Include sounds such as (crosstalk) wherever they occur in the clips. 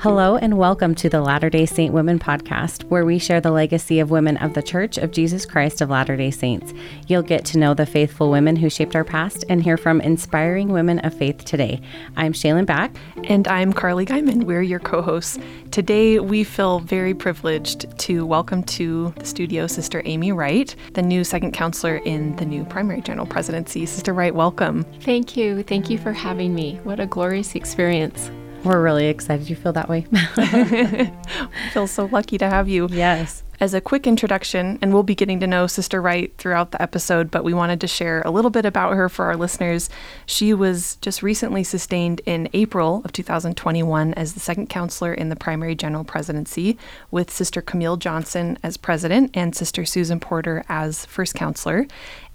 Hello, and welcome to the Latter day Saint Women podcast, where we share the legacy of women of the Church of Jesus Christ of Latter day Saints. You'll get to know the faithful women who shaped our past and hear from inspiring women of faith today. I'm Shaylin Back. And I'm Carly Guyman. We're your co hosts. Today, we feel very privileged to welcome to the studio Sister Amy Wright, the new second counselor in the new primary general presidency. Sister Wright, welcome. Thank you. Thank you for having me. What a glorious experience. We're really excited you feel that way. (laughs) (laughs) feel so lucky to have you. Yes. As a quick introduction, and we'll be getting to know Sister Wright throughout the episode, but we wanted to share a little bit about her for our listeners. She was just recently sustained in April of 2021 as the second counselor in the primary general presidency, with Sister Camille Johnson as president and Sister Susan Porter as first counselor.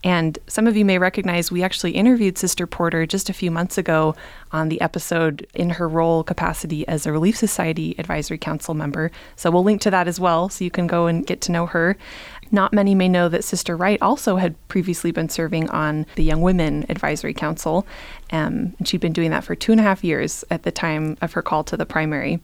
And some of you may recognize we actually interviewed Sister Porter just a few months ago on the episode in her role capacity as a Relief Society Advisory Council member. So we'll link to that as well so you can go and get to know her. Not many may know that Sister Wright also had previously been serving on the Young Women Advisory Council. Um, and she'd been doing that for two and a half years at the time of her call to the primary.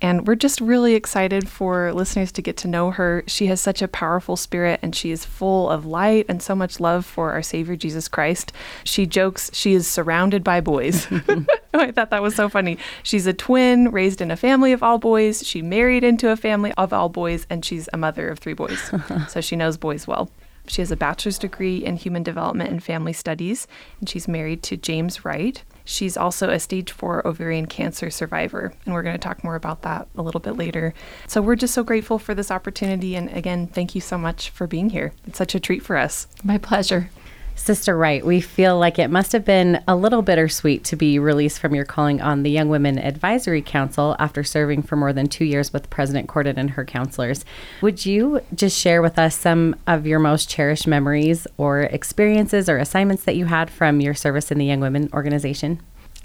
And we're just really excited for listeners to get to know her. She has such a powerful spirit and she is full of light and so much love for our Savior Jesus Christ. She jokes she is surrounded by boys. (laughs) I thought that was so funny. She's a twin raised in a family of all boys. She married into a family of all boys, and she's a mother of three boys. (laughs) so she knows boys well. She has a bachelor's degree in human development and family studies, and she's married to James Wright. She's also a stage four ovarian cancer survivor, and we're going to talk more about that a little bit later. So we're just so grateful for this opportunity. And again, thank you so much for being here. It's such a treat for us. My pleasure. Sister Wright, we feel like it must have been a little bittersweet to be released from your calling on the Young Women Advisory Council after serving for more than two years with President Cordon and her counselors. Would you just share with us some of your most cherished memories or experiences or assignments that you had from your service in the Young Women organization?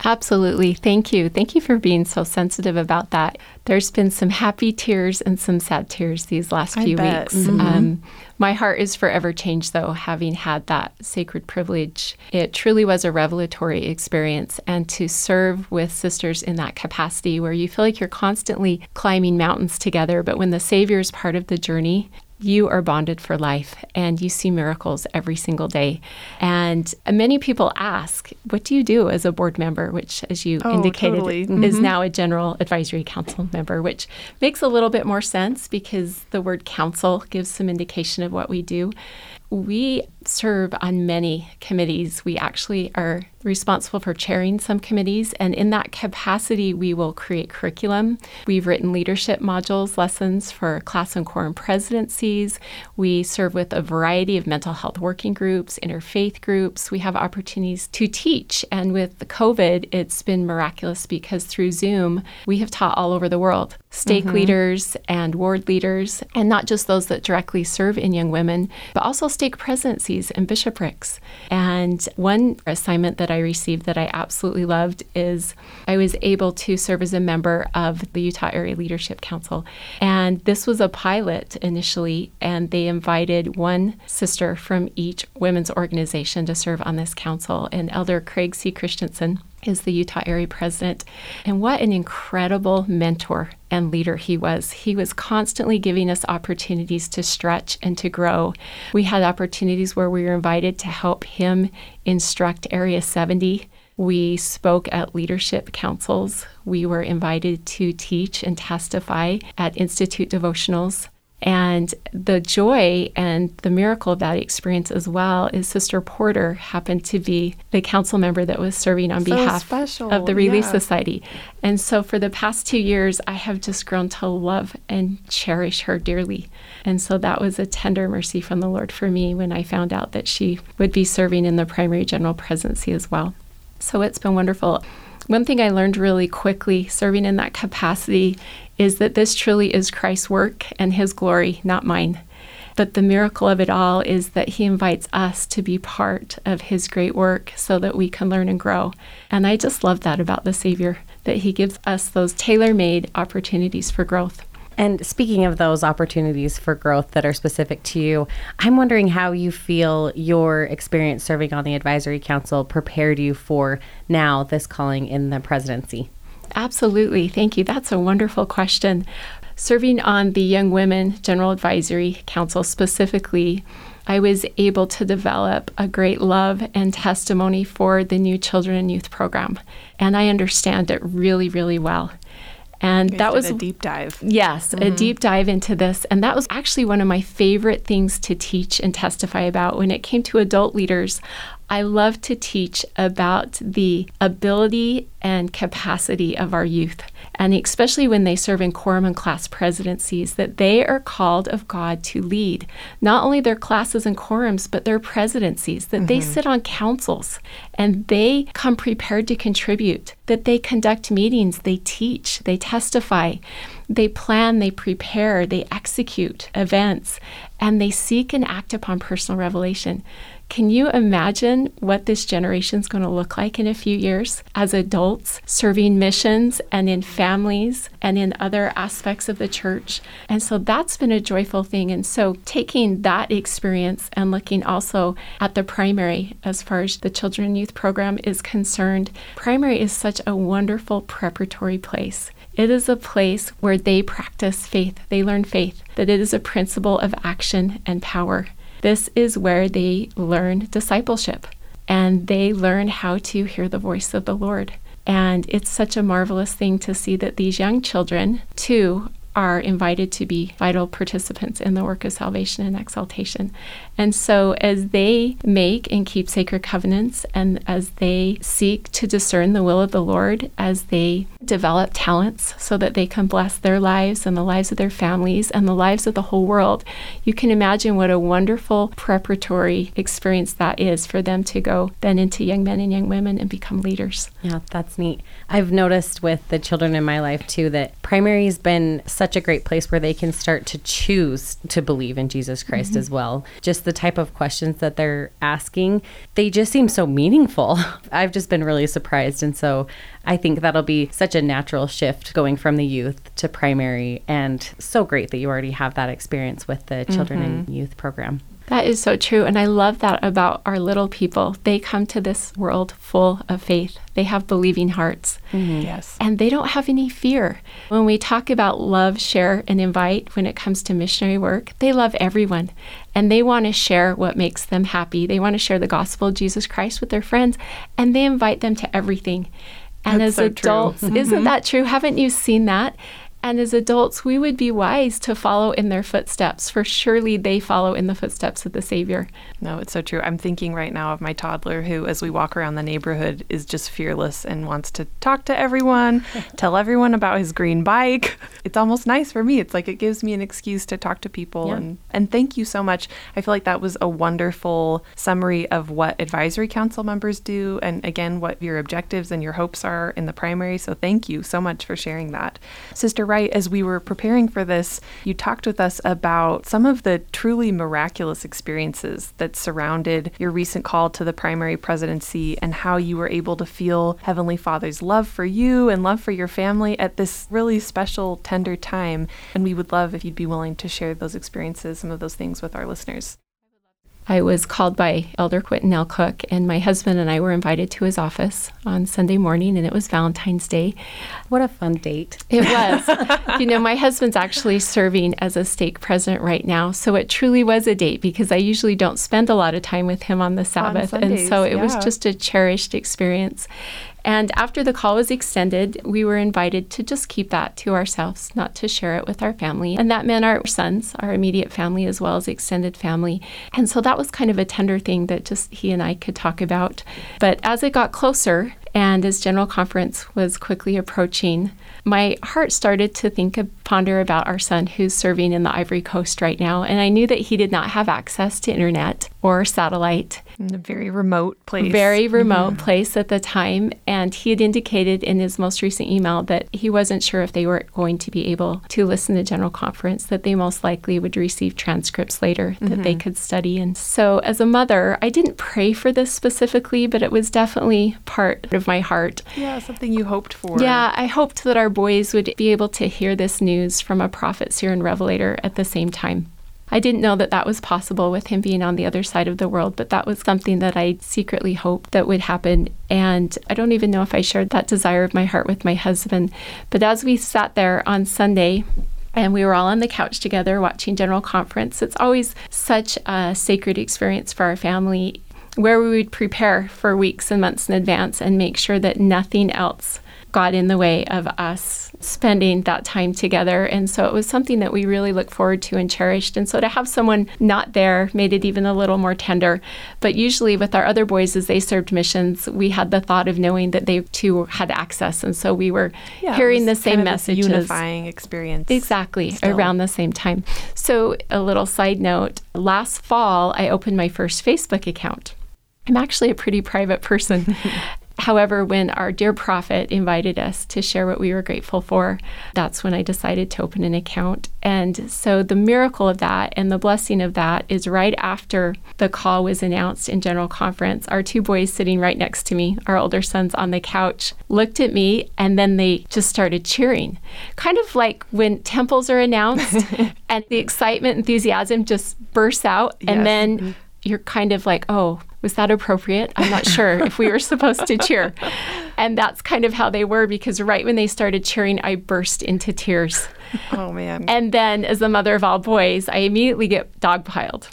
Absolutely. Thank you. Thank you for being so sensitive about that. There's been some happy tears and some sad tears these last few weeks. Mm-hmm. Um, my heart is forever changed, though, having had that sacred privilege. It truly was a revelatory experience. And to serve with sisters in that capacity where you feel like you're constantly climbing mountains together, but when the Savior is part of the journey, you are bonded for life and you see miracles every single day. And many people ask, What do you do as a board member? Which, as you oh, indicated, totally. is mm-hmm. now a general advisory council member, which makes a little bit more sense because the word council gives some indication of what we do. We serve on many committees. We actually are responsible for chairing some committees, and in that capacity, we will create curriculum. We've written leadership modules, lessons for class and quorum presidencies. We serve with a variety of mental health working groups, interfaith groups. We have opportunities to teach, and with the COVID, it's been miraculous because through Zoom, we have taught all over the world stake mm-hmm. leaders and ward leaders, and not just those that directly serve in young women, but also stake presidencies and bishoprics. And one assignment that I received that I absolutely loved is I was able to serve as a member of the Utah Area Leadership Council. And this was a pilot initially, and they invited one sister from each women's organization to serve on this council, and Elder Craig C. Christensen is the Utah area president. And what an incredible mentor and leader he was. He was constantly giving us opportunities to stretch and to grow. We had opportunities where we were invited to help him instruct Area 70. We spoke at leadership councils. We were invited to teach and testify at Institute devotionals. And the joy and the miracle of that experience as well is Sister Porter happened to be the council member that was serving on so behalf special. of the Relief yeah. Society. And so for the past two years, I have just grown to love and cherish her dearly. And so that was a tender mercy from the Lord for me when I found out that she would be serving in the primary general presidency as well. So it's been wonderful. One thing I learned really quickly serving in that capacity is that this truly is Christ's work and his glory, not mine. But the miracle of it all is that he invites us to be part of his great work so that we can learn and grow. And I just love that about the Savior, that he gives us those tailor made opportunities for growth. And speaking of those opportunities for growth that are specific to you, I'm wondering how you feel your experience serving on the advisory council prepared you for now this calling in the presidency. Absolutely. Thank you. That's a wonderful question. Serving on the Young Women General Advisory Council specifically, I was able to develop a great love and testimony for the new children and youth program. And I understand it really, really well. And that was a deep dive. Yes, mm-hmm. a deep dive into this. And that was actually one of my favorite things to teach and testify about when it came to adult leaders. I love to teach about the ability and capacity of our youth, and especially when they serve in quorum and class presidencies, that they are called of God to lead not only their classes and quorums, but their presidencies, that mm-hmm. they sit on councils and they come prepared to contribute, that they conduct meetings, they teach, they testify, they plan, they prepare, they execute events, and they seek and act upon personal revelation. Can you imagine what this generation is going to look like in a few years as adults serving missions and in families and in other aspects of the church? And so that's been a joyful thing. And so taking that experience and looking also at the primary as far as the children youth program is concerned, primary is such a wonderful preparatory place. It is a place where they practice faith, they learn faith, that it is a principle of action and power. This is where they learn discipleship and they learn how to hear the voice of the Lord. And it's such a marvelous thing to see that these young children, too, are invited to be vital participants in the work of salvation and exaltation. And so, as they make and keep sacred covenants, and as they seek to discern the will of the Lord, as they develop talents so that they can bless their lives and the lives of their families and the lives of the whole world, you can imagine what a wonderful preparatory experience that is for them to go then into young men and young women and become leaders. Yeah, that's neat. I've noticed with the children in my life too that primary's been such a great place where they can start to choose to believe in Jesus Christ mm-hmm. as well. Just the type of questions that they're asking, they just seem so meaningful. (laughs) I've just been really surprised. And so I think that'll be such a natural shift going from the youth to primary. And so great that you already have that experience with the children mm-hmm. and youth program. That is so true. And I love that about our little people. They come to this world full of faith. They have believing hearts. Mm-hmm. Yes. And they don't have any fear. When we talk about love, share, and invite when it comes to missionary work, they love everyone. And they want to share what makes them happy. They want to share the gospel of Jesus Christ with their friends. And they invite them to everything. And That's as so adults, (laughs) isn't mm-hmm. that true? Haven't you seen that? And as adults, we would be wise to follow in their footsteps, for surely they follow in the footsteps of the Savior. No, it's so true. I'm thinking right now of my toddler who, as we walk around the neighborhood, is just fearless and wants to talk to everyone, (laughs) tell everyone about his green bike. It's almost nice for me. It's like it gives me an excuse to talk to people. Yeah. And, and thank you so much. I feel like that was a wonderful summary of what advisory council members do, and again, what your objectives and your hopes are in the primary. So thank you so much for sharing that. Sister right, as we were preparing for this, you talked with us about some of the truly miraculous experiences that surrounded your recent call to the primary presidency and how you were able to feel Heavenly Father's love for you and love for your family at this really special, tender time. And we would love if you'd be willing to share those experiences, some of those things with our listeners. I was called by Elder Quentin L. Cook, and my husband and I were invited to his office on Sunday morning, and it was Valentine's Day. What a fun date. It (laughs) was. you know, my husband's actually serving as a stake president right now, so it truly was a date because I usually don't spend a lot of time with him on the Sabbath. On Sundays, and so it yeah. was just a cherished experience. And after the call was extended, we were invited to just keep that to ourselves, not to share it with our family. And that meant our sons, our immediate family, as well as extended family. And so that was kind of a tender thing that just he and I could talk about. But as it got closer, and as General Conference was quickly approaching, my heart started to think of ponder about our son who's serving in the Ivory Coast right now. And I knew that he did not have access to internet or satellite in a very remote place. Very remote mm-hmm. place at the time. And he had indicated in his most recent email that he wasn't sure if they were going to be able to listen to General Conference, that they most likely would receive transcripts later mm-hmm. that they mm-hmm. could study. And so, as a mother, I didn't pray for this specifically, but it was definitely part of my heart. Yeah, something you hoped for. Yeah, I hoped that our boys would be able to hear this news from a prophet, seer, and revelator at the same time. I didn't know that that was possible with him being on the other side of the world, but that was something that I secretly hoped that would happen. And I don't even know if I shared that desire of my heart with my husband. But as we sat there on Sunday, and we were all on the couch together watching General Conference. It's always such a sacred experience for our family where we would prepare for weeks and months in advance and make sure that nothing else got in the way of us spending that time together. And so it was something that we really looked forward to and cherished. And so to have someone not there made it even a little more tender. But usually with our other boys, as they served missions, we had the thought of knowing that they too had access. And so we were yeah, hearing the same messages. Unifying experience. Exactly, still. around the same time. So a little side note last fall, I opened my first Facebook account. I'm actually a pretty private person. (laughs) However, when our dear prophet invited us to share what we were grateful for, that's when I decided to open an account. And so the miracle of that and the blessing of that is right after the call was announced in General Conference, our two boys sitting right next to me, our older sons on the couch, looked at me and then they just started cheering. Kind of like when temples are announced (laughs) and the excitement, enthusiasm just bursts out. Yes. And then you're kind of like, oh, was that appropriate? I'm not sure if we were supposed to cheer. And that's kind of how they were because right when they started cheering, I burst into tears. Oh, man. And then, as the mother of all boys, I immediately get dogpiled.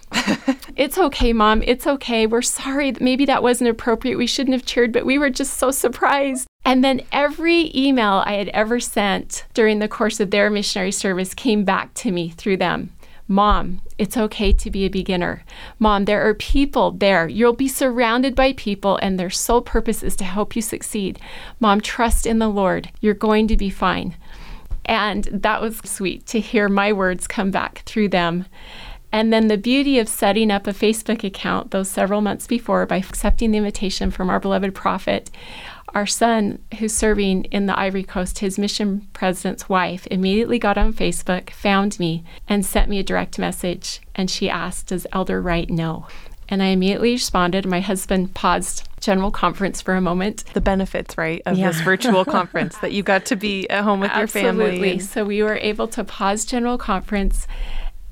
(laughs) it's okay, mom. It's okay. We're sorry. Maybe that wasn't appropriate. We shouldn't have cheered, but we were just so surprised. And then every email I had ever sent during the course of their missionary service came back to me through them. Mom, it's okay to be a beginner. Mom, there are people there. You'll be surrounded by people, and their sole purpose is to help you succeed. Mom, trust in the Lord. You're going to be fine. And that was sweet to hear my words come back through them. And then the beauty of setting up a Facebook account those several months before by accepting the invitation from our beloved prophet our son, who's serving in the Ivory Coast, his mission president's wife, immediately got on Facebook, found me, and sent me a direct message. And she asked, Does Elder Wright know? And I immediately responded. My husband paused general conference for a moment. The benefits, right, of yeah. this virtual (laughs) conference that you got to be at home with Absolutely. your family. Absolutely. So we were able to pause general conference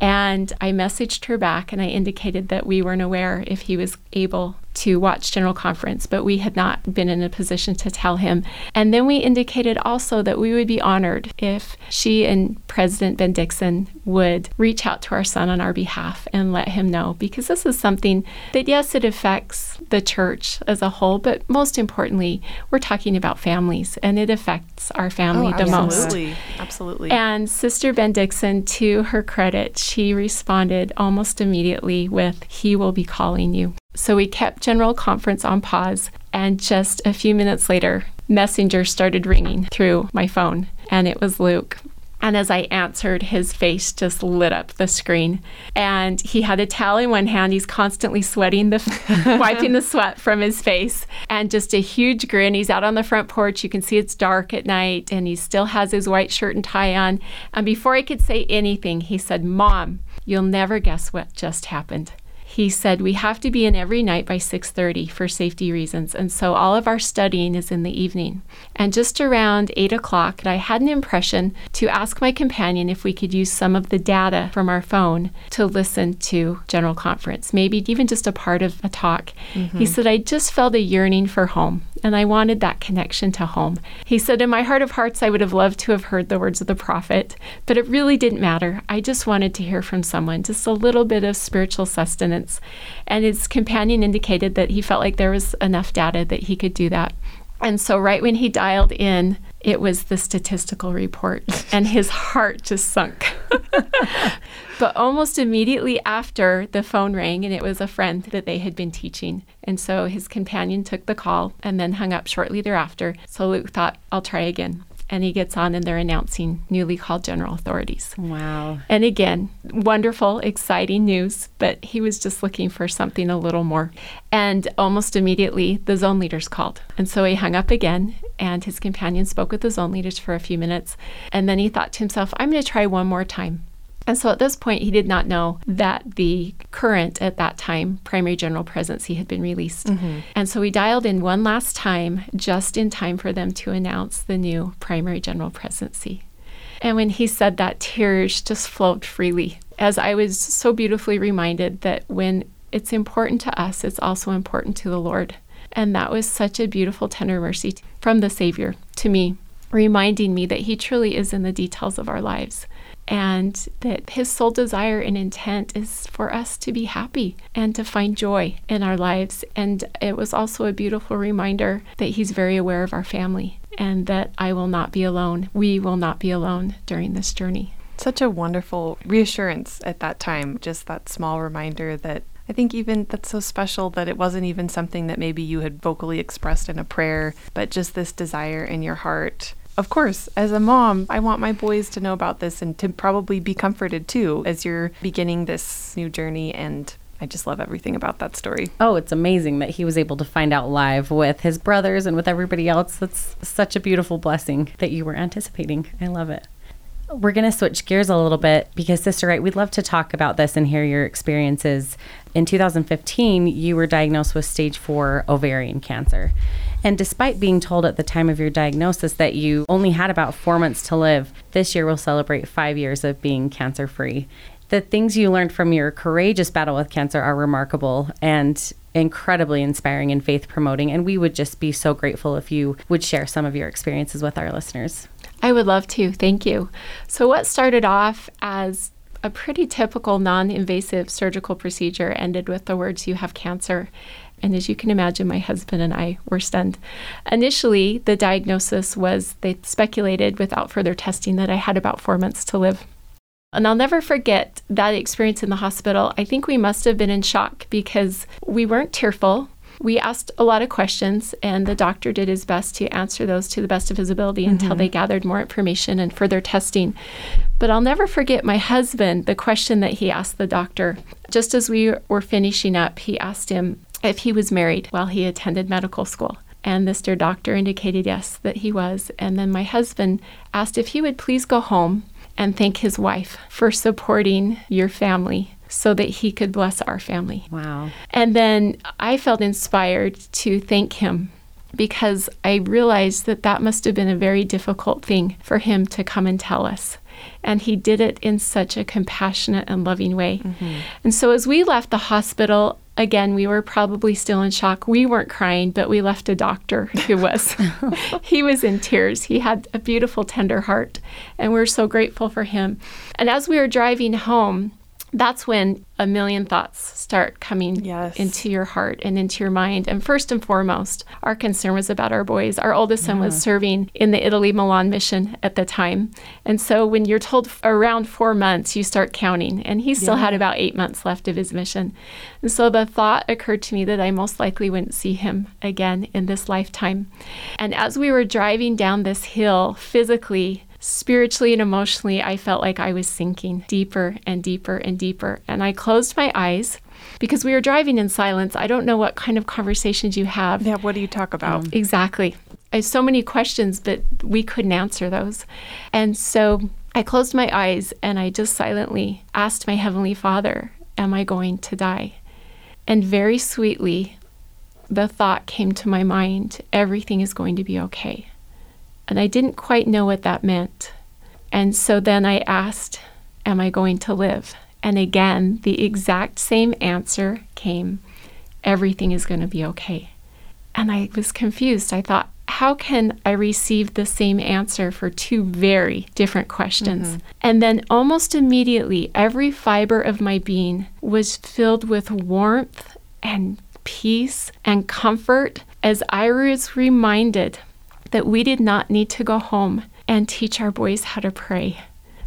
and I messaged her back and I indicated that we weren't aware if he was able to watch General Conference, but we had not been in a position to tell him. And then we indicated also that we would be honored if she and President Ben Dixon would reach out to our son on our behalf and let him know, because this is something that, yes, it affects the church as a whole, but most importantly, we're talking about families and it affects our family oh, the most. Absolutely. Absolutely. And Sister Ben Dixon, to her credit, she responded almost immediately with, He will be calling you. So we kept General Conference on pause, and just a few minutes later, Messenger started ringing through my phone, and it was Luke. And as I answered, his face just lit up the screen. And he had a towel in one hand. He's constantly sweating, the (laughs) wiping the sweat from his face, and just a huge grin. He's out on the front porch. You can see it's dark at night, and he still has his white shirt and tie on. And before I could say anything, he said, Mom, you'll never guess what just happened he said we have to be in every night by 6.30 for safety reasons. And so all of our studying is in the evening. And just around 8 o'clock i had an impression to ask my companion if we could use some of the data from our phone to listen to general conference maybe even just a part of a talk. Mm-hmm. he said i just felt a yearning for home and I wanted that connection to home. He said, In my heart of hearts, I would have loved to have heard the words of the prophet, but it really didn't matter. I just wanted to hear from someone, just a little bit of spiritual sustenance. And his companion indicated that he felt like there was enough data that he could do that. And so, right when he dialed in, it was the statistical report, and his heart just sunk. (laughs) but almost immediately after, the phone rang, and it was a friend that they had been teaching. And so his companion took the call and then hung up shortly thereafter. So Luke thought, I'll try again and he gets on and they're announcing newly called general authorities. Wow. And again, wonderful, exciting news, but he was just looking for something a little more. And almost immediately, the zone leaders called. And so he hung up again, and his companion spoke with the zone leaders for a few minutes. And then he thought to himself, I'm going to try one more time. And so at this point, he did not know that the current at that time primary general presidency had been released. Mm-hmm. And so we dialed in one last time, just in time for them to announce the new primary general presidency. And when he said that, tears just flowed freely as I was so beautifully reminded that when it's important to us, it's also important to the Lord. And that was such a beautiful, tender mercy from the Savior to me, reminding me that He truly is in the details of our lives and that His sole desire and intent is for us to be happy and to find joy in our lives. And it was also a beautiful reminder that He's very aware of our family and that I will not be alone. We will not be alone during this journey. Such a wonderful reassurance at that time, just that small reminder that I think even that's so special that it wasn't even something that maybe you had vocally expressed in a prayer, but just this desire in your heart. Of course, as a mom, I want my boys to know about this and to probably be comforted too as you're beginning this new journey. And I just love everything about that story. Oh, it's amazing that he was able to find out live with his brothers and with everybody else. That's such a beautiful blessing that you were anticipating. I love it. We're going to switch gears a little bit because, Sister Wright, we'd love to talk about this and hear your experiences. In 2015, you were diagnosed with stage four ovarian cancer. And despite being told at the time of your diagnosis that you only had about four months to live, this year we'll celebrate five years of being cancer free. The things you learned from your courageous battle with cancer are remarkable and incredibly inspiring and faith promoting. And we would just be so grateful if you would share some of your experiences with our listeners. I would love to. Thank you. So, what started off as a pretty typical non invasive surgical procedure ended with the words, You have cancer. And as you can imagine, my husband and I were stunned. Initially, the diagnosis was they speculated without further testing that I had about four months to live. And I'll never forget that experience in the hospital. I think we must have been in shock because we weren't tearful we asked a lot of questions, and the doctor did his best to answer those to the best of his ability mm-hmm. until they gathered more information and further testing. But I'll never forget my husband, the question that he asked the doctor. Just as we were finishing up, he asked him if he was married while he attended medical school. And Mr. Doctor indicated yes, that he was. And then my husband asked if he would please go home and thank his wife for supporting your family so that he could bless our family. Wow. And then I felt inspired to thank him because I realized that that must have been a very difficult thing for him to come and tell us. And he did it in such a compassionate and loving way. Mm-hmm. And so as we left the hospital, again, we were probably still in shock. We weren't crying, but we left a doctor who was. (laughs) he was in tears. He had a beautiful, tender heart, and we we're so grateful for him. And as we were driving home, that's when a million thoughts start coming yes. into your heart and into your mind. And first and foremost, our concern was about our boys. Our oldest son was uh-huh. serving in the Italy Milan mission at the time. And so when you're told around four months, you start counting. And he still yeah. had about eight months left of his mission. And so the thought occurred to me that I most likely wouldn't see him again in this lifetime. And as we were driving down this hill physically, spiritually and emotionally, I felt like I was sinking deeper and deeper and deeper. And I closed my eyes because we were driving in silence. I don't know what kind of conversations you have. Yeah, what do you talk about? Um, exactly. I have so many questions, but we couldn't answer those. And so I closed my eyes and I just silently asked my Heavenly Father, Am I going to die? And very sweetly, the thought came to my mind everything is going to be okay. And I didn't quite know what that meant. And so then I asked, Am I going to live? And again, the exact same answer came Everything is going to be okay. And I was confused. I thought, how can I receive the same answer for two very different questions? Mm-hmm. And then almost immediately, every fiber of my being was filled with warmth and peace and comfort as I was reminded that we did not need to go home and teach our boys how to pray.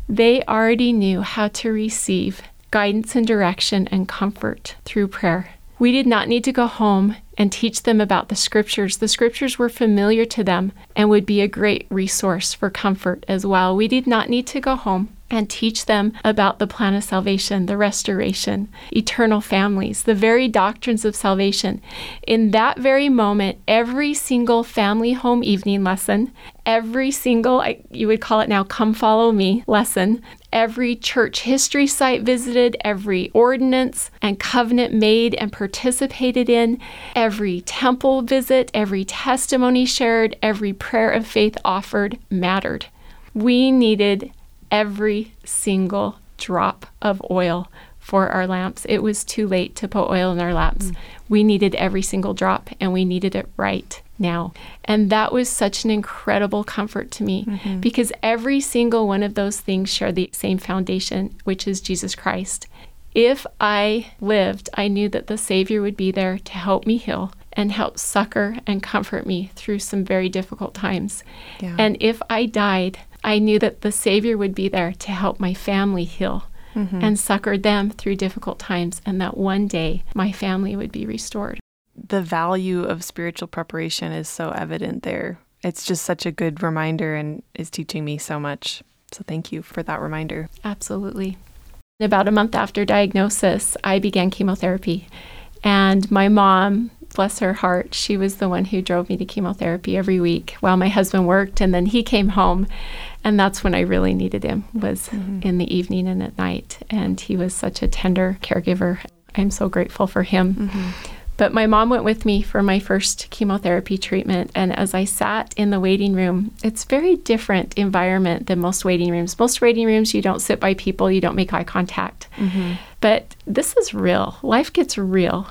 They already knew how to receive guidance and direction and comfort through prayer. We did not need to go home and teach them about the scriptures. The scriptures were familiar to them and would be a great resource for comfort as well. We did not need to go home and teach them about the plan of salvation, the restoration, eternal families, the very doctrines of salvation. In that very moment, every single family home evening lesson, every single, you would call it now, come follow me lesson, every church history site visited, every ordinance and covenant made and participated in, every temple visit, every testimony shared, every prayer of faith offered mattered. We needed every single drop of oil for our lamps. It was too late to put oil in our lamps. Mm. We needed every single drop and we needed it right now. And that was such an incredible comfort to me mm-hmm. because every single one of those things share the same foundation, which is Jesus Christ. If I lived, I knew that the Savior would be there to help me heal and help succor and comfort me through some very difficult times. Yeah. And if I died, I knew that the Savior would be there to help my family heal mm-hmm. and succor them through difficult times, and that one day my family would be restored. The value of spiritual preparation is so evident there. It's just such a good reminder and is teaching me so much. So thank you for that reminder. Absolutely. About a month after diagnosis, I began chemotherapy. And my mom, bless her heart, she was the one who drove me to chemotherapy every week while my husband worked. And then he came home and that's when I really needed him was mm-hmm. in the evening and at night. And he was such a tender caregiver. I'm so grateful for him. Mm-hmm. But my mom went with me for my first chemotherapy treatment. And as I sat in the waiting room, it's very different environment than most waiting rooms. Most waiting rooms, you don't sit by people, you don't make eye contact. Mm-hmm. But this is real. Life gets real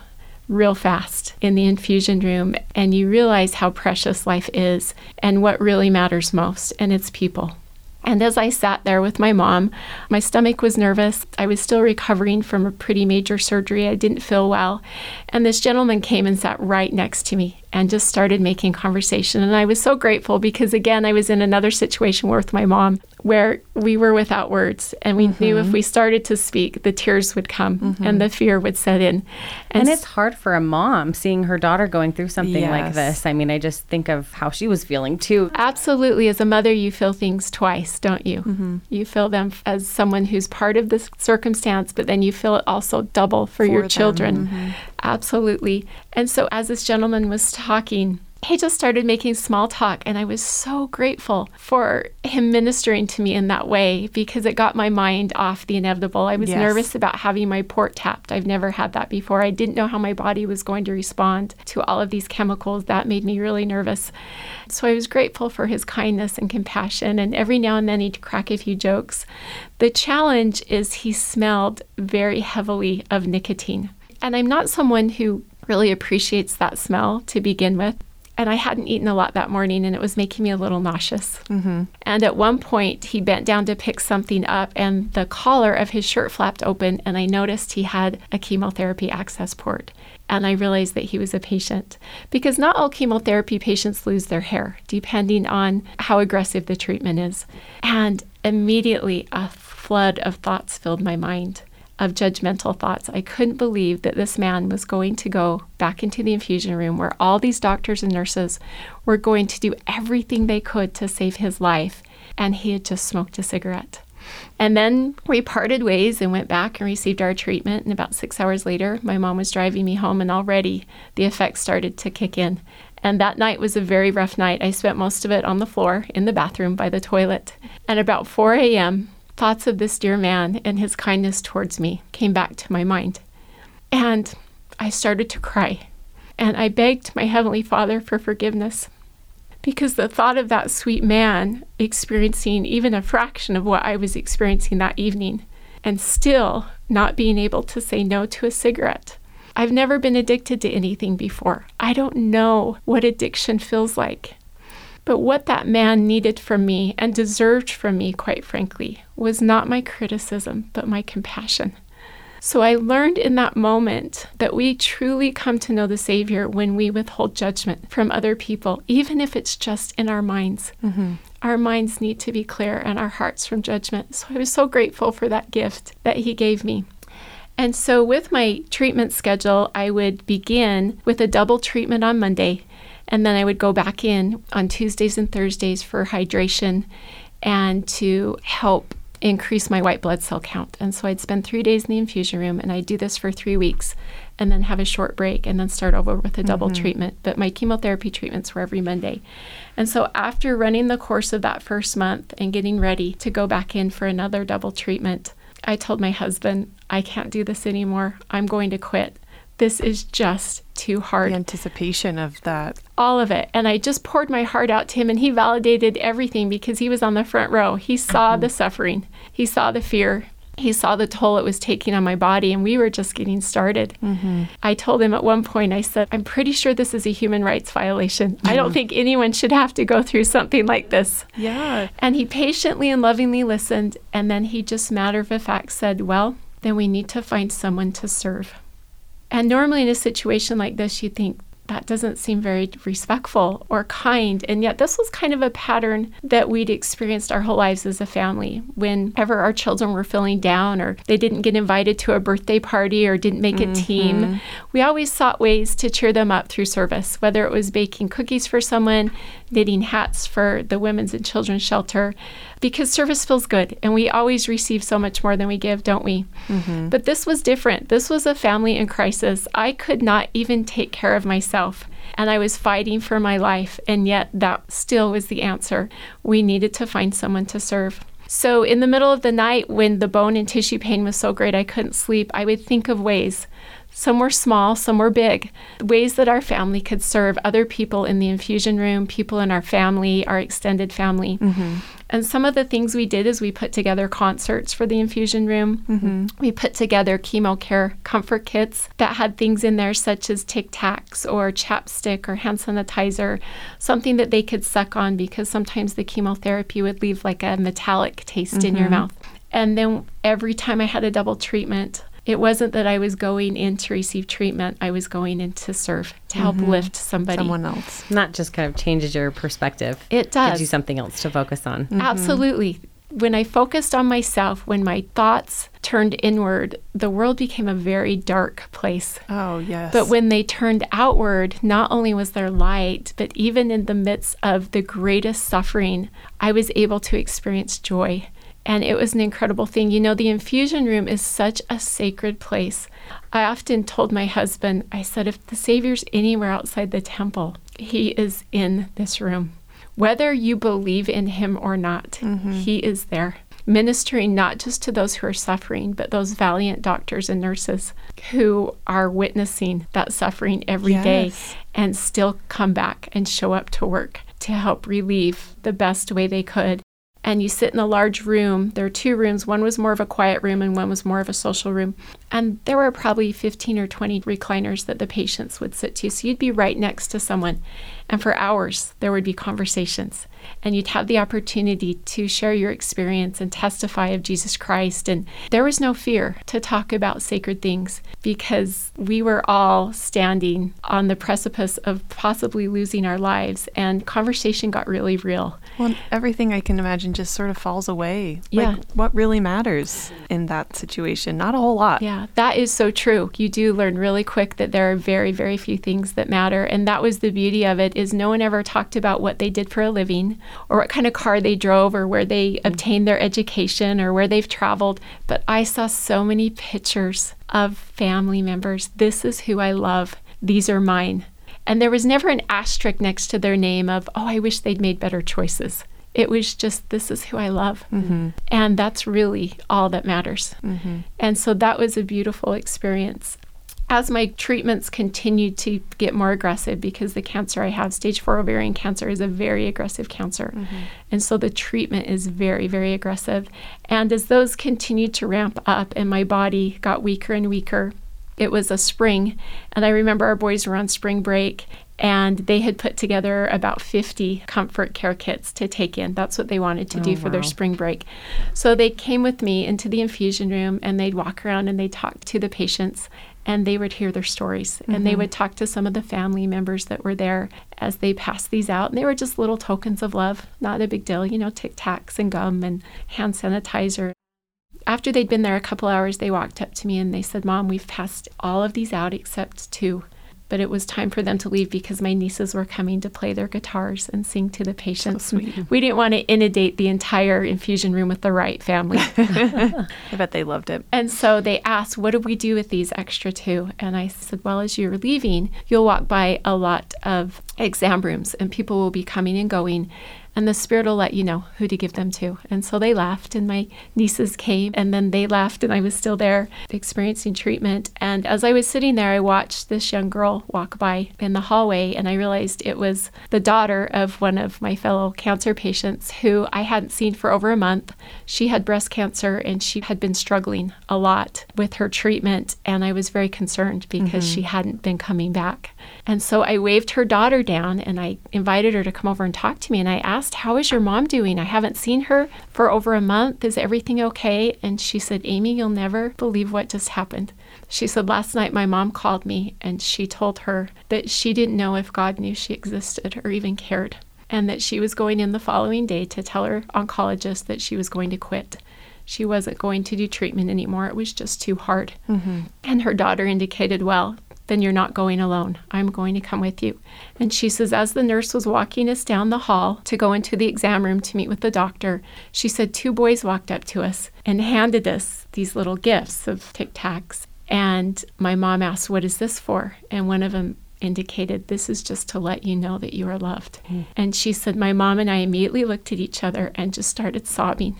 real fast in the infusion room, and you realize how precious life is and what really matters most, and it's people. And as I sat there with my mom, my stomach was nervous. I was still recovering from a pretty major surgery. I didn't feel well. And this gentleman came and sat right next to me and just started making conversation. And I was so grateful because, again, I was in another situation with my mom where we were without words. And we mm-hmm. knew if mm-hmm. we started to speak, the tears would come mm-hmm. and the fear would set in. And, and, it's hard for a mom seeing her daughter going through something yes. like this. I mean, I just think of how she was feeling too. Absolutely. As a mother, you feel things twice, don't you? Mm-hmm. You feel them as someone who's part of this circumstance, but then you feel it also double for, for your them. children. Mm-hmm. Absolutely. And so, as this gentleman was talking, he just started making small talk, and I was so grateful for him ministering to me in that way because it got my mind off the inevitable. I was yes. nervous about having my port tapped. I've never had that before. I didn't know how my body was going to respond to all of these chemicals. That made me really nervous. So I was grateful for his kindness and compassion, and every now and then he'd crack a few jokes. The challenge is he smelled very heavily of nicotine. And I'm not someone who really appreciates that smell to begin with. And I hadn't eaten a lot that morning and it was making me a little nauseous. Mm-hmm. And at one point, he bent down to pick something up and the collar of his shirt flapped open. And I noticed he had a chemotherapy access port. And I realized that he was a patient because not all chemotherapy patients lose their hair, depending on how aggressive the treatment is. And immediately, a flood of thoughts filled my mind of judgmental thoughts. I couldn't believe that this man was going to go back into the infusion room where all these doctors and nurses were going to do everything they could to save his life, and he had just smoked a cigarette. And then we parted ways and went back and received our treatment. And about six hours later, my mom was driving me home, and already the effects started to kick in. And that night was a very rough night. I spent most of it on the floor in the bathroom by the toilet. And about 4 a.m., thoughts of this dear man and his kindness towards me came back to my mind. And I started to cry. And I begged my Heavenly Father for forgiveness because the thought of that sweet man experiencing even a fraction of what I was experiencing that evening and still not being able to say no to a cigarette. I've never been addicted to anything before. I don't know what addiction feels like. But what that man needed from me and deserved from me, quite frankly, was not my criticism, but my compassion. So I learned in that moment that we truly come to know the Savior when we withhold judgment from other people, even if it's just in our minds. Mm-hmm. Our minds need to be clear and our hearts from judgment. So I was so grateful for that gift that He gave me. And so, with my treatment schedule, I would begin with a double treatment on Monday and then I would go back in on Tuesdays and Thursdays for hydration and to help increase my white blood cell count. And so I'd spend three days in the infusion room and I'd do this for three weeks and then have a short break and then start over with a double mm-hmm. treatment. But my chemotherapy treatments were every Monday. And so after running the course of that first month and getting ready to go back in for another double treatment, I told my husband, I can't do this anymore. I'm going to quit. This is just too hard. The anticipation of that. All of it. And I just poured my heart out to him, and he validated everything because he was on the front row. He saw mm-hmm. the suffering, he saw the fear, he saw the toll it was taking on my body, and we were just getting started. Mm-hmm. I told him at one point, I said, I'm pretty sure this is a human rights violation. Mm-hmm. I don't think anyone should have to go through something like this. Yeah. And he patiently and lovingly listened, and then he just matter of fact said, Well, then we need to find someone to serve. And normally in a situation like this, you think, that doesn't seem very respectful or kind. And yet, this was kind of a pattern that we'd experienced our whole lives as a family. Whenever our children were feeling down or they didn't get invited to a birthday party or didn't make mm-hmm. a team, we always sought ways to cheer them up through service, whether it was baking cookies for someone, knitting hats for the women's and children's shelter, because service feels good. And we always receive so much more than we give, don't we? Mm-hmm. But this was different. This was a family in crisis. I could not even take care of myself myself and I was fighting for my life. And yet, that still was the answer. We needed to find someone to serve. So, in the middle of the night, when the bone and tissue pain was so great I couldn't sleep, I would think of ways some were small, some were big. Ways that our family could serve other people in the infusion room, people in our family, our extended family. Mm-hmm. And some of the things we did is we put together concerts for the infusion room. Mm-hmm. We put together chemo care comfort kits that had things in there such as Tic Tacs or chapstick or hand sanitizer, something that they could suck on because sometimes the chemotherapy would leave like a metallic taste mm-hmm. in your mm-hmm. mouth. And then every time I had a double treatment, it wasn't that I was going in to receive treatment. I was going in to serve, to help mm-hmm. lift somebody. Someone else. Not just kind of changes your perspective. It does. Gives you something else to focus on. Mm-hmm. Absolutely. When I focused on myself, when my thoughts turned inward, the world became a very dark place. Oh, yes. But when they turned outward, not only was there light, but even in the midst of the greatest suffering, I was able to experience joy. And it was an incredible thing. You know, the infusion room is such a sacred place. I often told my husband, I said, if the Savior's anywhere outside the temple, he is in this room. Whether you believe in him or not, mm-hmm. he is there, ministering not just to those who are suffering, but those valiant doctors and nurses who are witnessing that suffering every yes. day and still come back and show up to work to help relieve the best way they could and you sit in a large room. There are two rooms. One was more of a quiet room and one was more of a social room. And there were probably 15 or 20 recliners that the patients would sit to. So you'd be right next to someone. And for hours, there would be conversations and you'd have the opportunity to share your experience and testify of Jesus Christ. And there was no fear to talk about sacred things because we were all standing on the precipice of possibly losing our lives, and conversation got really real. Well, everything I can imagine just sort of falls away. Yeah. Like, what really matters in that situation? Not a whole lot. Yeah, that is so true. You do learn really quick that there are very, very few things that matter. And that was the beauty of it is no one ever talked about what they did for a living or what kind of car they drove or where they mm-hmm. obtained their education or where they've traveled. But I saw so many pictures of family members. This is who I love. These are mine. And there was never an asterisk next to their name of, oh, I wish they'd made better choices. It was just, this is who I love. Mm-hmm. And that's really all that matters. Mm-hmm. And so that was a beautiful experience as my treatments continued to get more aggressive because the cancer I have, stage four ovarian cancer, is a very aggressive cancer. Mm-hmm. And so the treatment is very, very aggressive. And as those continued to ramp up and my body got weaker and weaker, it was a spring. And I remember our boys were on spring break and they had put together about 50 comfort care kits to take in. That's what they wanted to oh, do for wow. their spring break. So they came with me into the infusion room and they'd walk around and they'd talk to the patients and they would hear their stories mm-hmm. and they mm-hmm. would talk to some of the family members that were there as they passed these out and they were just little tokens of love not a big deal you know tic tacs and gum and hand sanitizer after they'd been there a couple hours they walked up to me and they said mom we've passed all of these out except two but it was time for them to leave because my nieces were coming to play their guitars and sing to the patients. So we didn't want to inundate the entire infusion room with the Wright family. (laughs) (laughs) I bet they loved it. And so they asked, What do we do with these extra two? And I said, Well, as you're leaving, you'll walk by a lot of exam rooms and people will be coming and going. And the Spirit will let you know who to give them to. And so they left, and my nieces came, and then they left, and I was still there experiencing treatment. And as I was sitting there, I watched this young girl walk by in the hallway, and I realized it was the daughter of one of my fellow cancer patients who I hadn't seen for over a month. She had breast cancer, and she had been struggling a lot with her treatment, and I was very concerned because mm-hmm. she hadn't been coming back. And so I waved her daughter down and I invited her to come over and talk to me. And I asked, How is your mom doing? I haven't seen her for over a month. Is everything okay? And she said, Amy, you'll never believe what just happened. She said, Last night my mom called me and she told her that she didn't know if God knew she existed or even cared. And that she was going in the following day to tell her oncologist that she was going to quit she wasn't going to do treatment anymore. It was just too hard. Mm-hmm. And her daughter indicated, well, then you're not going alone. I'm going to come with you. And she says, as the nurse was walking us down the hall to go into the exam room to meet with the doctor, she said, two boys walked up to us and handed us these little gifts of Tic Tacs. And my mom asked, What is this for? And one of them indicated, This is just to let you know that you are loved. Mm. And she said, My mom and I immediately looked at each other and just started sobbing.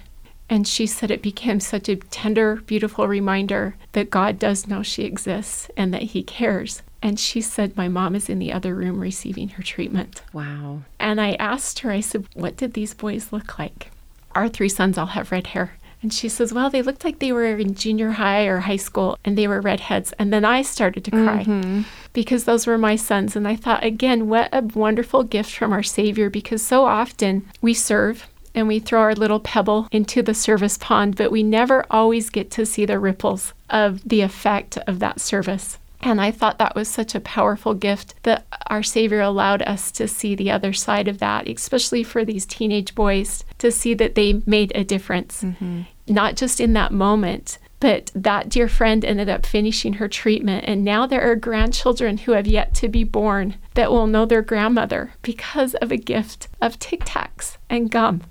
And she said it became such a tender, beautiful reminder that God does know she exists and that He cares. And she said, My mom is in the other room receiving her treatment. Wow. And I asked her, I said, What did these boys look like? Our three sons all have red hair. And she says, Well, they looked like they were in junior high or high school and they were redheads. And then I started to cry mm-hmm. because those were my sons. And I thought, again, what a wonderful gift from our Savior because so often we serve and we throw our little pebble into the service pond, but we never always get to see the ripples of the effect of that service. And I thought that was such a powerful gift that our Savior allowed us to see the other side of that, especially for these teenage boys, to see that they made a difference, mm-hmm. not just in that moment. But that dear friend ended up finishing her treatment, and now there are grandchildren who have yet to be born that will know their grandmother because of a gift of Tic Tacs and gum.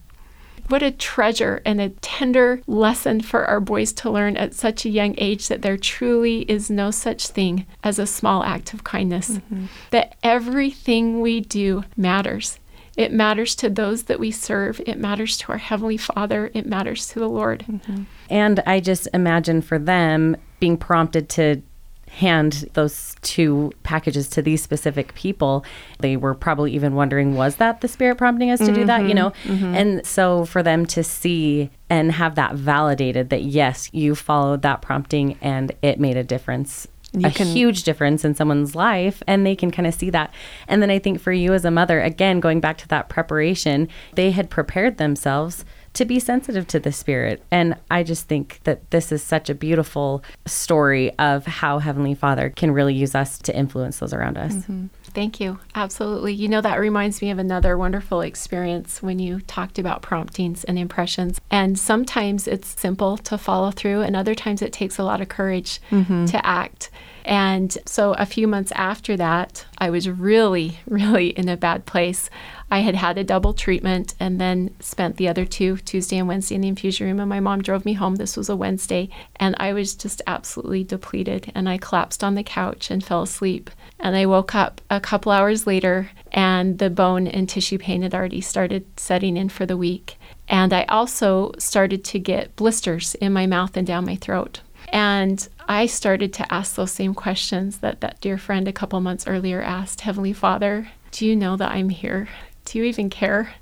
What a treasure and a tender lesson for our boys to learn at such a young age that there truly is no such thing as a small act of kindness. Mm-hmm. That everything we do matters. It matters to those that we serve. It matters to our Heavenly Father. It matters to the Lord. Mm-hmm. And I just imagine for them being prompted to hand those two packages to these specific people, they were probably even wondering, was that the spirit prompting us to mm-hmm, do that? You mm-hmm, know? Mm-hmm. And so for them to see and have that validated that, yes, you followed that prompting and it made a difference. You a can, huge difference in someone's life, and they can kind of see that. And then I think for you as a mother, again, going back to that preparation, they had prepared themselves to be sensitive to the spirit. And I just think that this is such a beautiful story of how Heavenly Father can really use us to influence those around us. Mm-hmm. Thank you. Absolutely. You know, that reminds me of another wonderful experience when you talked about promptings and impressions. And sometimes it's simple to follow through, and other times it takes a lot of courage mm-hmm. to act. And so a few months after that, I was really, (laughs) really in a bad place. I had had a double treatment and then spent the other two, Tuesday and Wednesday, in the infusion room. And my mom drove me home. This was a Wednesday. And I was just absolutely depleted. And I collapsed on the couch and fell asleep. And I woke up a couple hours later, and the bone and tissue pain had already started setting in for the week. And I also started to get blisters in my mouth and down my throat. And I started to ask those same questions that that dear friend a couple months earlier asked Heavenly Father, do you know that I'm here? Do you even care?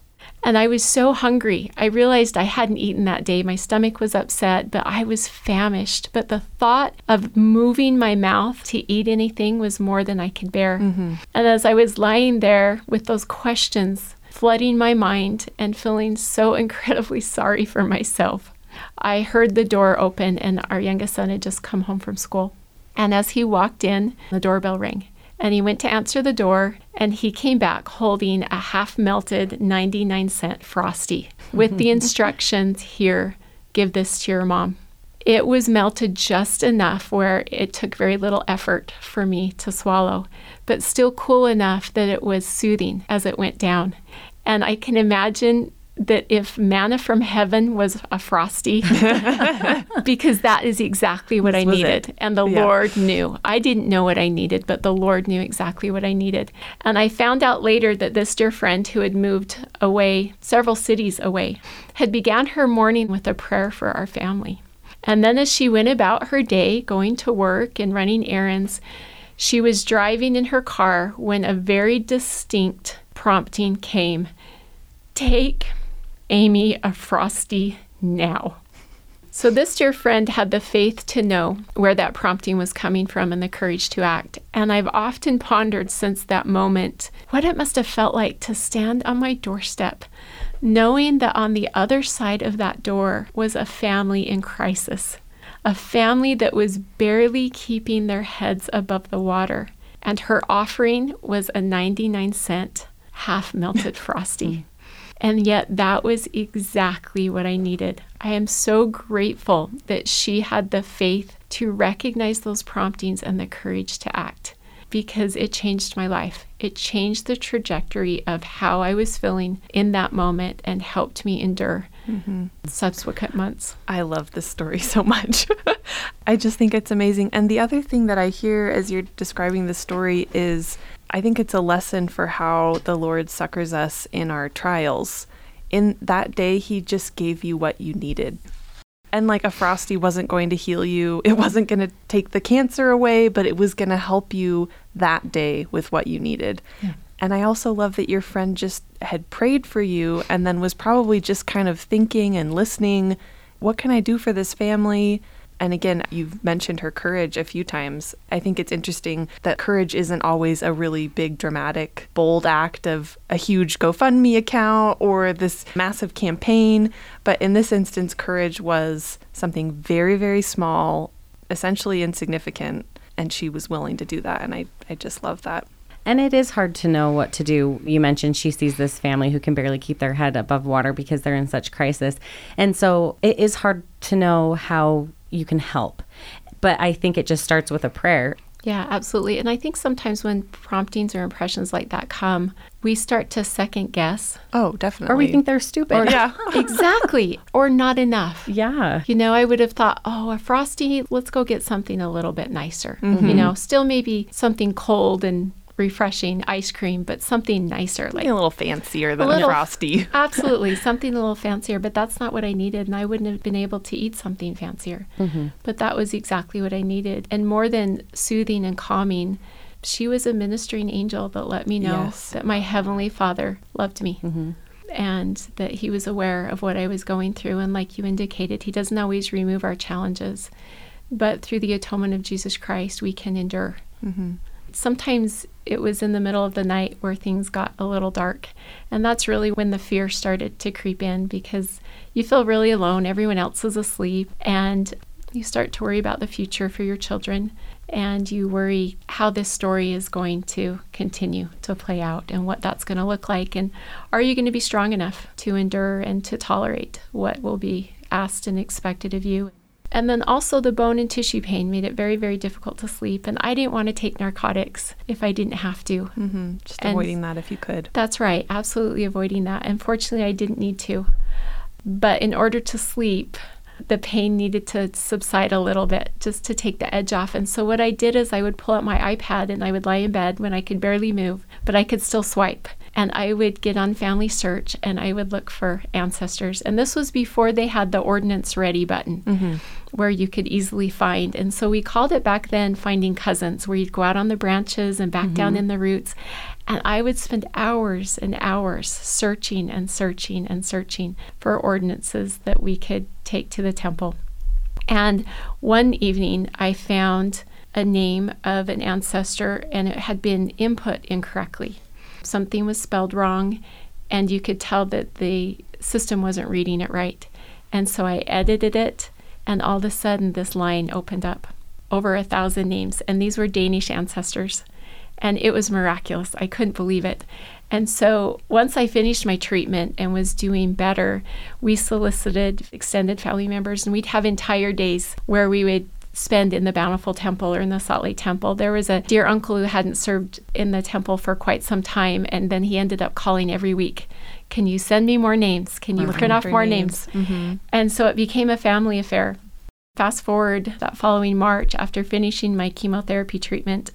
And I was so hungry. I realized I hadn't eaten that day. My stomach was upset, but I was famished. But the thought of moving my mouth to eat anything was more than I could bear. Mm-hmm. And as I was lying there with those questions flooding my mind and feeling so (laughs) incredibly sorry for myself, I heard the door open, and our youngest son had just come home from school. And as he walked in, the doorbell rang. And he went to answer the door, and he came back holding a half melted 99 cent Frosty with the (laughs) instructions here, give this to your mom. It was melted just enough where it took very little effort for me to swallow, but still cool enough that it was soothing as it went down. And I can imagine that if manna from heaven was a frosty, (laughs) because that is exactly what This I needed. it. And the Yeah. Lord knew. I didn't know what I needed, but the Lord knew exactly what I needed. And I found out later that this dear friend who had moved away, several cities away, had began her morning with a prayer for our family. And then as she went about her day, going to work and running errands, she was driving in her car when a very distinct prompting came Take Amy a Frosty now. So, this dear friend had the faith to know where that prompting was coming from and the courage to act. And I've often pondered since that moment what it must have felt like to stand on my doorstep, knowing that on the other side of that door was a family in crisis, a family that was barely keeping their heads above the water. And her offering was a 99 cent half melted (laughs) frosty. And yet, that was exactly what I needed. I am so grateful that she had the faith to recognize those promptings and the courage to act because it changed my life. It changed the trajectory of how I was feeling in that moment and helped me endure mm-hmm. subsequent months. I love this story (laughs) so much. (laughs) I just think it's amazing. And the other thing that I hear as you're describing the story is I think it's a lesson for how the Lord succors us in our trials. In that day, He just gave you what you needed. And like a frosty wasn't going to heal you, (laughs) it wasn't going to take the cancer away, but it was going to help you that day with what you needed. And I also love that your friend just had prayed for you and then was probably just kind of thinking and listening. What can I do for this family? And again, you've mentioned her courage a few times. I think it's interesting that courage isn't always a really big, dramatic, bold act of a huge GoFundMe account or this massive campaign. But in this instance, courage was something very, very small, essentially insignificant. And she was willing to do that. And I, I just love that. And it is hard to know what to do. You mentioned she sees this family who can barely keep their head above water because they're in such crisis. And so it is hard to know how you can help. But I think it just starts with a prayer. Yeah, absolutely. And I think sometimes when promptings or impressions like that come, we start to second guess. Oh, definitely. Or we think they're stupid. Or- yeah. (laughs) exactly. Or not enough. yeah. You know, I would have thought, oh, a frosty, let's go get something a little bit nicer. Mm-hmm. You know, still maybe something cold and refreshing ice cream, but something nicer. Like Something a little fancier than little- frosty. (laughs) Absolutely, something a little fancier, but that's not what I needed, and I wouldn't have been able to eat something fancier. Mm-hmm. But that was exactly what I needed. And more than soothing and calming, she was a ministering angel that let me know Yes. that my Heavenly Father loved me. Mm-hmm. And that he was aware of what I was going through. And like you indicated, he doesn't always remove our challenges, but through the atonement of Jesus Christ, we can endure. Mm-hmm. Sometimes it was in the middle of the night where things got a little dark. And that's really when the fear started to creep in because you feel really alone. Everyone else is asleep. And you start to worry about the future for your children. And you worry how this story is going to continue to play out and what that's going to look like. And are you going to be strong enough to endure and to tolerate what will be asked and expected of you? And then also the bone and tissue pain made it very, very difficult to sleep. And I didn't want to take narcotics if I didn't have to. hmm Just And- avoiding that if you could. That's right, absolutely avoiding that. Unfortunately, I didn't need to. But in order to sleep, the pain needed to subside a little bit just to take the edge off. And so, what I did is I would pull out my iPad and I would lie in bed when I could barely move, but I could still swipe. And I would get on Family Search and I would look for ancestors. And this was before they had the Ordinance Ready button mm-hmm. where you could easily find. And so we called it back then Finding Cousins, where you'd go out on the branches and back down mm-hmm. in the roots. And I would spend hours and hours searching and searching and searching for ordinances that we could take to the temple. And one evening, I found a name of an ancestor and it had been input incorrectly. Something was spelled wrong, and you could tell that the system wasn't reading it right. And so I edited it, and all of a sudden, this line opened up over a thousand names, and these were Danish ancestors. And it was miraculous. I couldn't believe it. And so once I finished my treatment and was doing better, we solicited extended family members, and we'd have entire days where we would spend in the Bountiful Temple or in the Salt Lake Temple. There was a dear uncle who hadn't served in the temple for quite some time, and then he ended up calling every week Can you send me more names? Can you print off more names? Mm-hmm. And so it became a family affair. Fast forward that following March, after finishing my chemotherapy treatment,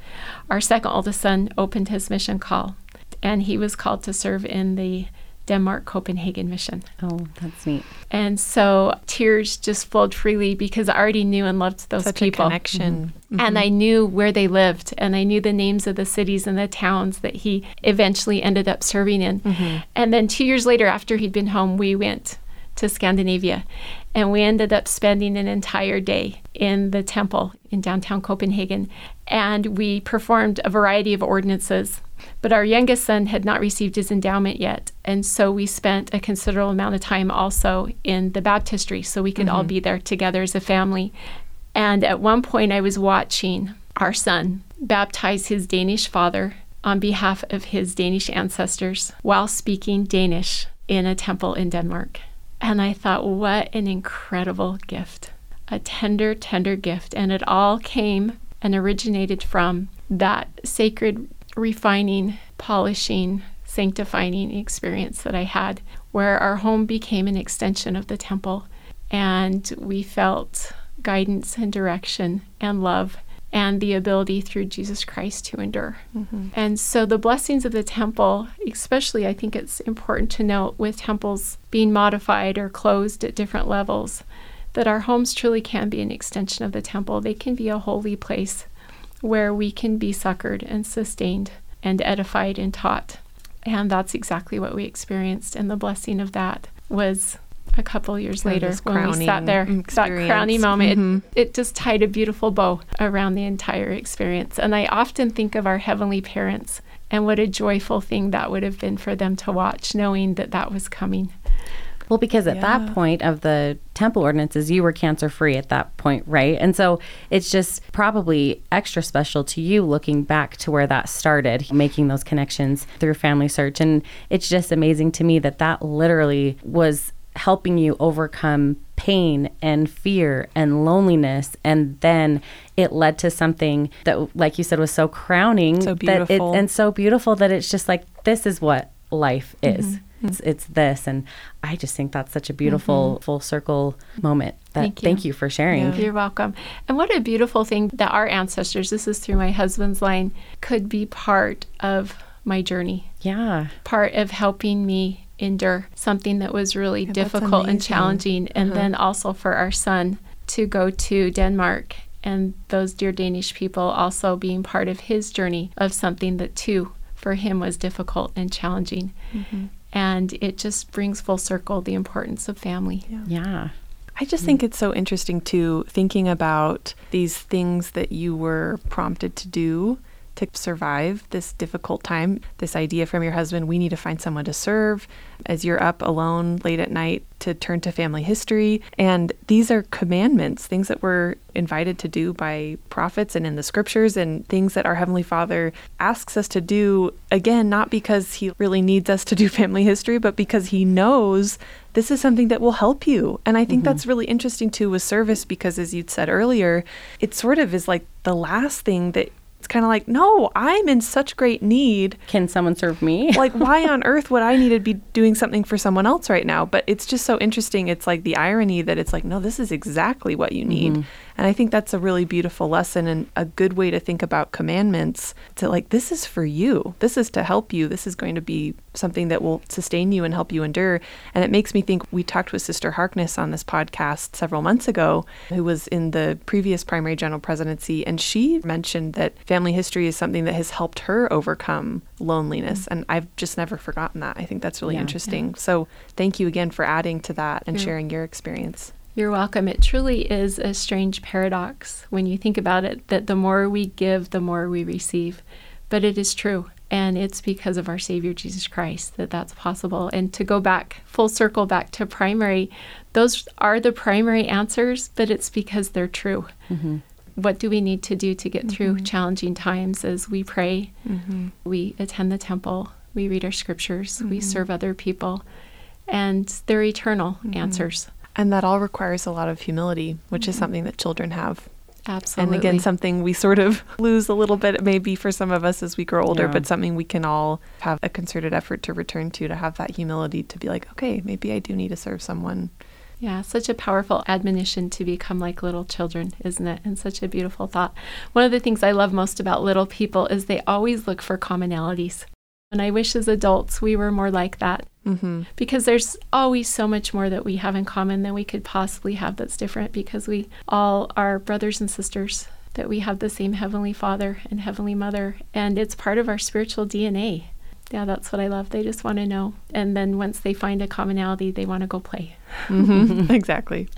our second oldest son opened his mission call, and he was called to serve in the Denmark Copenhagen mission. Oh, that's neat. And so tears just flowed freely because I already knew and loved those Such people. a connection. Mm-hmm. And mm-hmm. I knew where they lived, and I knew the names of the cities and the towns that he eventually ended up serving in. Mm-hmm. And then two years later, after he'd been home, we went to Scandinavia. And we ended up spending an entire day in the temple in downtown Copenhagen. And we performed a variety of ordinances. But our youngest son had not received his endowment yet. And so we spent a considerable amount of time also in the baptistry so we could all mm-hmm. be there together as a family. And at one point, I was watching our son baptize his Danish father on behalf of his Danish ancestors while speaking Danish in a temple in Denmark. And I thought, what an incredible gift. A tender, tender gift. And it all came and originated from that sacred refining, polishing, sanctifying experience that I had, where our home became an extension of the temple. And we felt guidance and direction and love and the ability through Jesus Christ to endure. Mm-hmm. And so the blessings of the temple, especially I think it's important to note with temples being modified or closed at different levels, that our homes truly can be an extension of the temple. They can be a holy place where we can be succored and sustained and edified and taught. And that's exactly what we experienced. And the blessing of that was a couple years Kind of later when we sat crowning there. That crowning moment, Mhm. it, it just tied a beautiful bow around the entire experience. And I often think of our heavenly parents and what a joyful thing that would have been for them to watch, knowing that that was coming. Well, because at Yeah. that point of the temple ordinances, you were cancer free at that point, right? And so it's just probably extra special to you looking back to where that started, making those connections through Family Search. And it's just amazing to me that that literally was helping you overcome pain and fear and loneliness and then it led to something that like you said was so crowning So that it, beautiful. and so beautiful that it's just like this is what life is Mm-hmm. it's, it's this and i just think that's such a beautiful full circle moment that Thank thank you. you, for sharing Yeah. You're welcome. And what a beautiful thing that our ancestors, this is through my husband's line, could be part of my journey, yeah part of helping me endure something that was really Yeah, difficult and challenging. And Uh-huh. then also for our son to go to Denmark and those dear Danish people also being part of his journey of something that too for him was difficult and challenging. And it just brings full circle the importance of family. yeah I just think it's so interesting too, thinking about these things that you were prompted to do to survive this difficult time. This idea from your husband, we need to find someone to serve as you're up alone late at night to turn to family history. And these are commandments, things that we're invited to do by prophets and in the scriptures, and things that our Heavenly Father asks us to do, again, not because He really needs us to do (laughs) family history, but because He knows this is something that will help you. And I think mm-hmm. that's really interesting too with service because, as you'd said earlier, it sort of is like the last thing that it's kind of like, no, I'm in such great need. can someone serve me (laughs) Like, why on earth would I need to be doing something for someone else right now? But it's just so interesting. It's like the irony that it's like, no, this is exactly what you need. Mm-hmm. And I think that's a really beautiful lesson and a good way to think about commandments to like, this is for you. This is to help you. This is going to be something that will sustain you and help you endure. And it makes me think we talked with Sister Harkness on this podcast several months ago, who was in the previous primary general presidency. And she mentioned that family history is something that has helped her overcome loneliness. Mm. And I've just never forgotten that. I think that's really Yeah. interesting. So thank you again for adding to that and You're- sharing your experience. You're welcome. It truly is a strange paradox when you think about it that the more we give, the more we receive. But it is true. And it's because of our Savior Jesus Christ that that's possible. And to go back, full circle back to primary, those are the primary answers, but it's because they're true. Mm-hmm. What do we need to do to get through mm-hmm. challenging times as we pray, mm-hmm. we attend the temple, we read our scriptures, we serve other people, and they're eternal answers. And that all requires a lot of humility, which is mm-hmm. something that children have. Absolutely. And again, something we sort of (laughs) lose a little bit, maybe for some of us as we grow older, Yeah. but something we can all have a concerted effort to return to, to have that humility to be like, okay, maybe I do need to serve someone. Yeah, such a powerful admonition to become like little children, isn't it? And such a beautiful thought. One of the things I love most about little people is they always look for commonalities. And I wish as adults we were more like that Mm-hmm. because there's always so much more that we have in common than we could possibly have that's different because we all are brothers and sisters, that we have the same Heavenly Father and Heavenly Mother, and it's part of our spiritual DNA. Yeah, that's what I love. They just want to know. And then once they find a commonality, they want to go play. Mm-hmm. (laughs) exactly.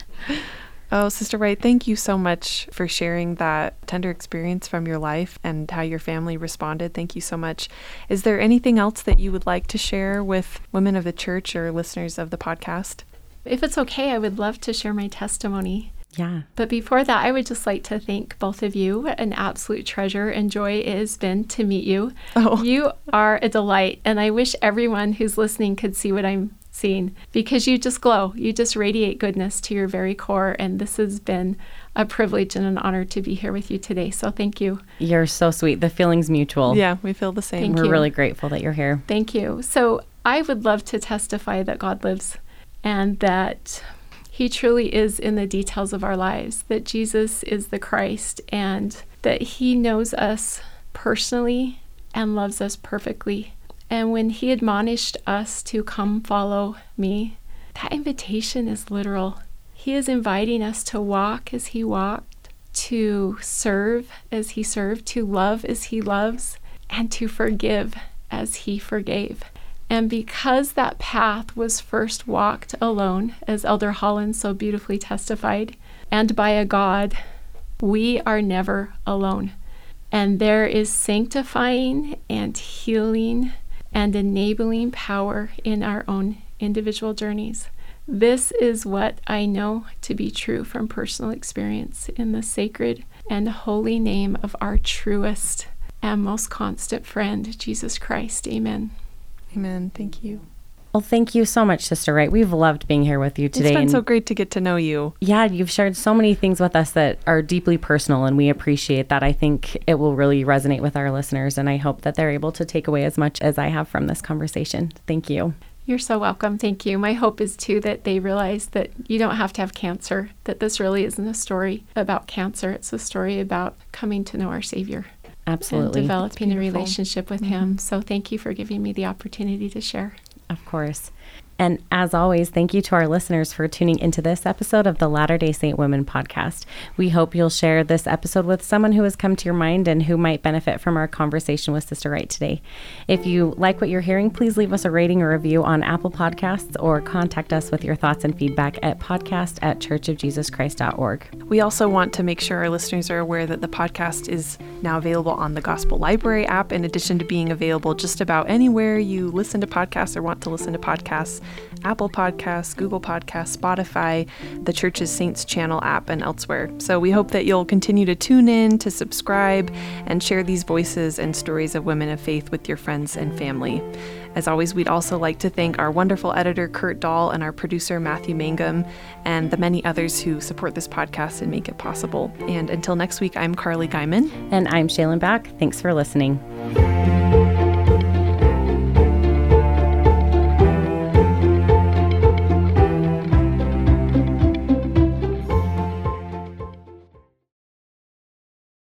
Oh, Sister Wright, thank you so much for sharing that tender experience from your life and how your family responded. Thank you so much. Is there anything else that you would like to share with women of the church or listeners of the podcast? If it's okay, I would love to share my testimony. Yeah. But before that, I would just like to thank both of you. An absolute treasure and joy it has been to meet you. Oh. You are a delight, and I wish everyone who's listening could see what I'm seeing because you just glow. You just radiate goodness to your very core, and this has been a privilege and an honor to be here with you today. So thank you. You're so sweet. The feeling's mutual. Yeah, we feel the same. Thank We're you. really grateful that you're here. Thank you. So I would love to testify that God lives and that He truly is in the details of our lives, that Jesus is the Christ, and that He knows us personally and loves us perfectly. And when He admonished us to come follow me, that invitation is literal. He is inviting us to walk as He walked, to serve as He served, to love as He loves, and to forgive as He forgave. And because that path was first walked alone, as Elder Holland so beautifully testified, and by a God, we are never alone. And there is sanctifying and healing and enabling power in our own individual journeys. This is what I know to be true from personal experience in the sacred and holy name of our truest and most constant friend, Jesus Christ. Amen. Amen. Thank you. Well, thank you so much, Sister Wright. We've loved being here with you today. It's been and so great to get to know you. yeah, you've shared so many things with us that are deeply personal, and we appreciate that. I think it will really resonate with our listeners, and I hope that they're able to take away as much as I have from this conversation. Thank you. You're so welcome. Thank you. My hope is too that they realize that you don't have to have cancer, that this really isn't a story about cancer. It's a story about coming to know our Savior Absolutely. and developing a relationship with mm-hmm. Him. So thank you for giving me the opportunity to share. Of course. And as always, thank you to our listeners for tuning into this episode of the Latter day Saint Women podcast. We hope you'll share this episode with someone who has come to your mind and who might benefit from our conversation with Sister Wright today. If you like what you're hearing, please leave us a rating or review on Apple Podcasts or contact us with your thoughts and feedback at podcast at churchofjesuschrist.org. We also want to make sure our listeners are aware that the podcast is now available on the Gospel Library app, in addition to being available just about anywhere you listen to podcasts or want to listen to podcasts Apple Podcasts, Google Podcasts, Spotify, the Church's Saints channel app, and elsewhere. So we hope that you'll continue to tune in, to subscribe, and share these voices and stories of women of faith with your friends and family. As always, we'd also like to thank our wonderful editor, Kurt Dahl, and our producer, Matthew Mangum, and the many others who support this podcast and make it possible. And until next week, I'm Carly Guyman. And I'm Shaylin Back. Thanks for listening.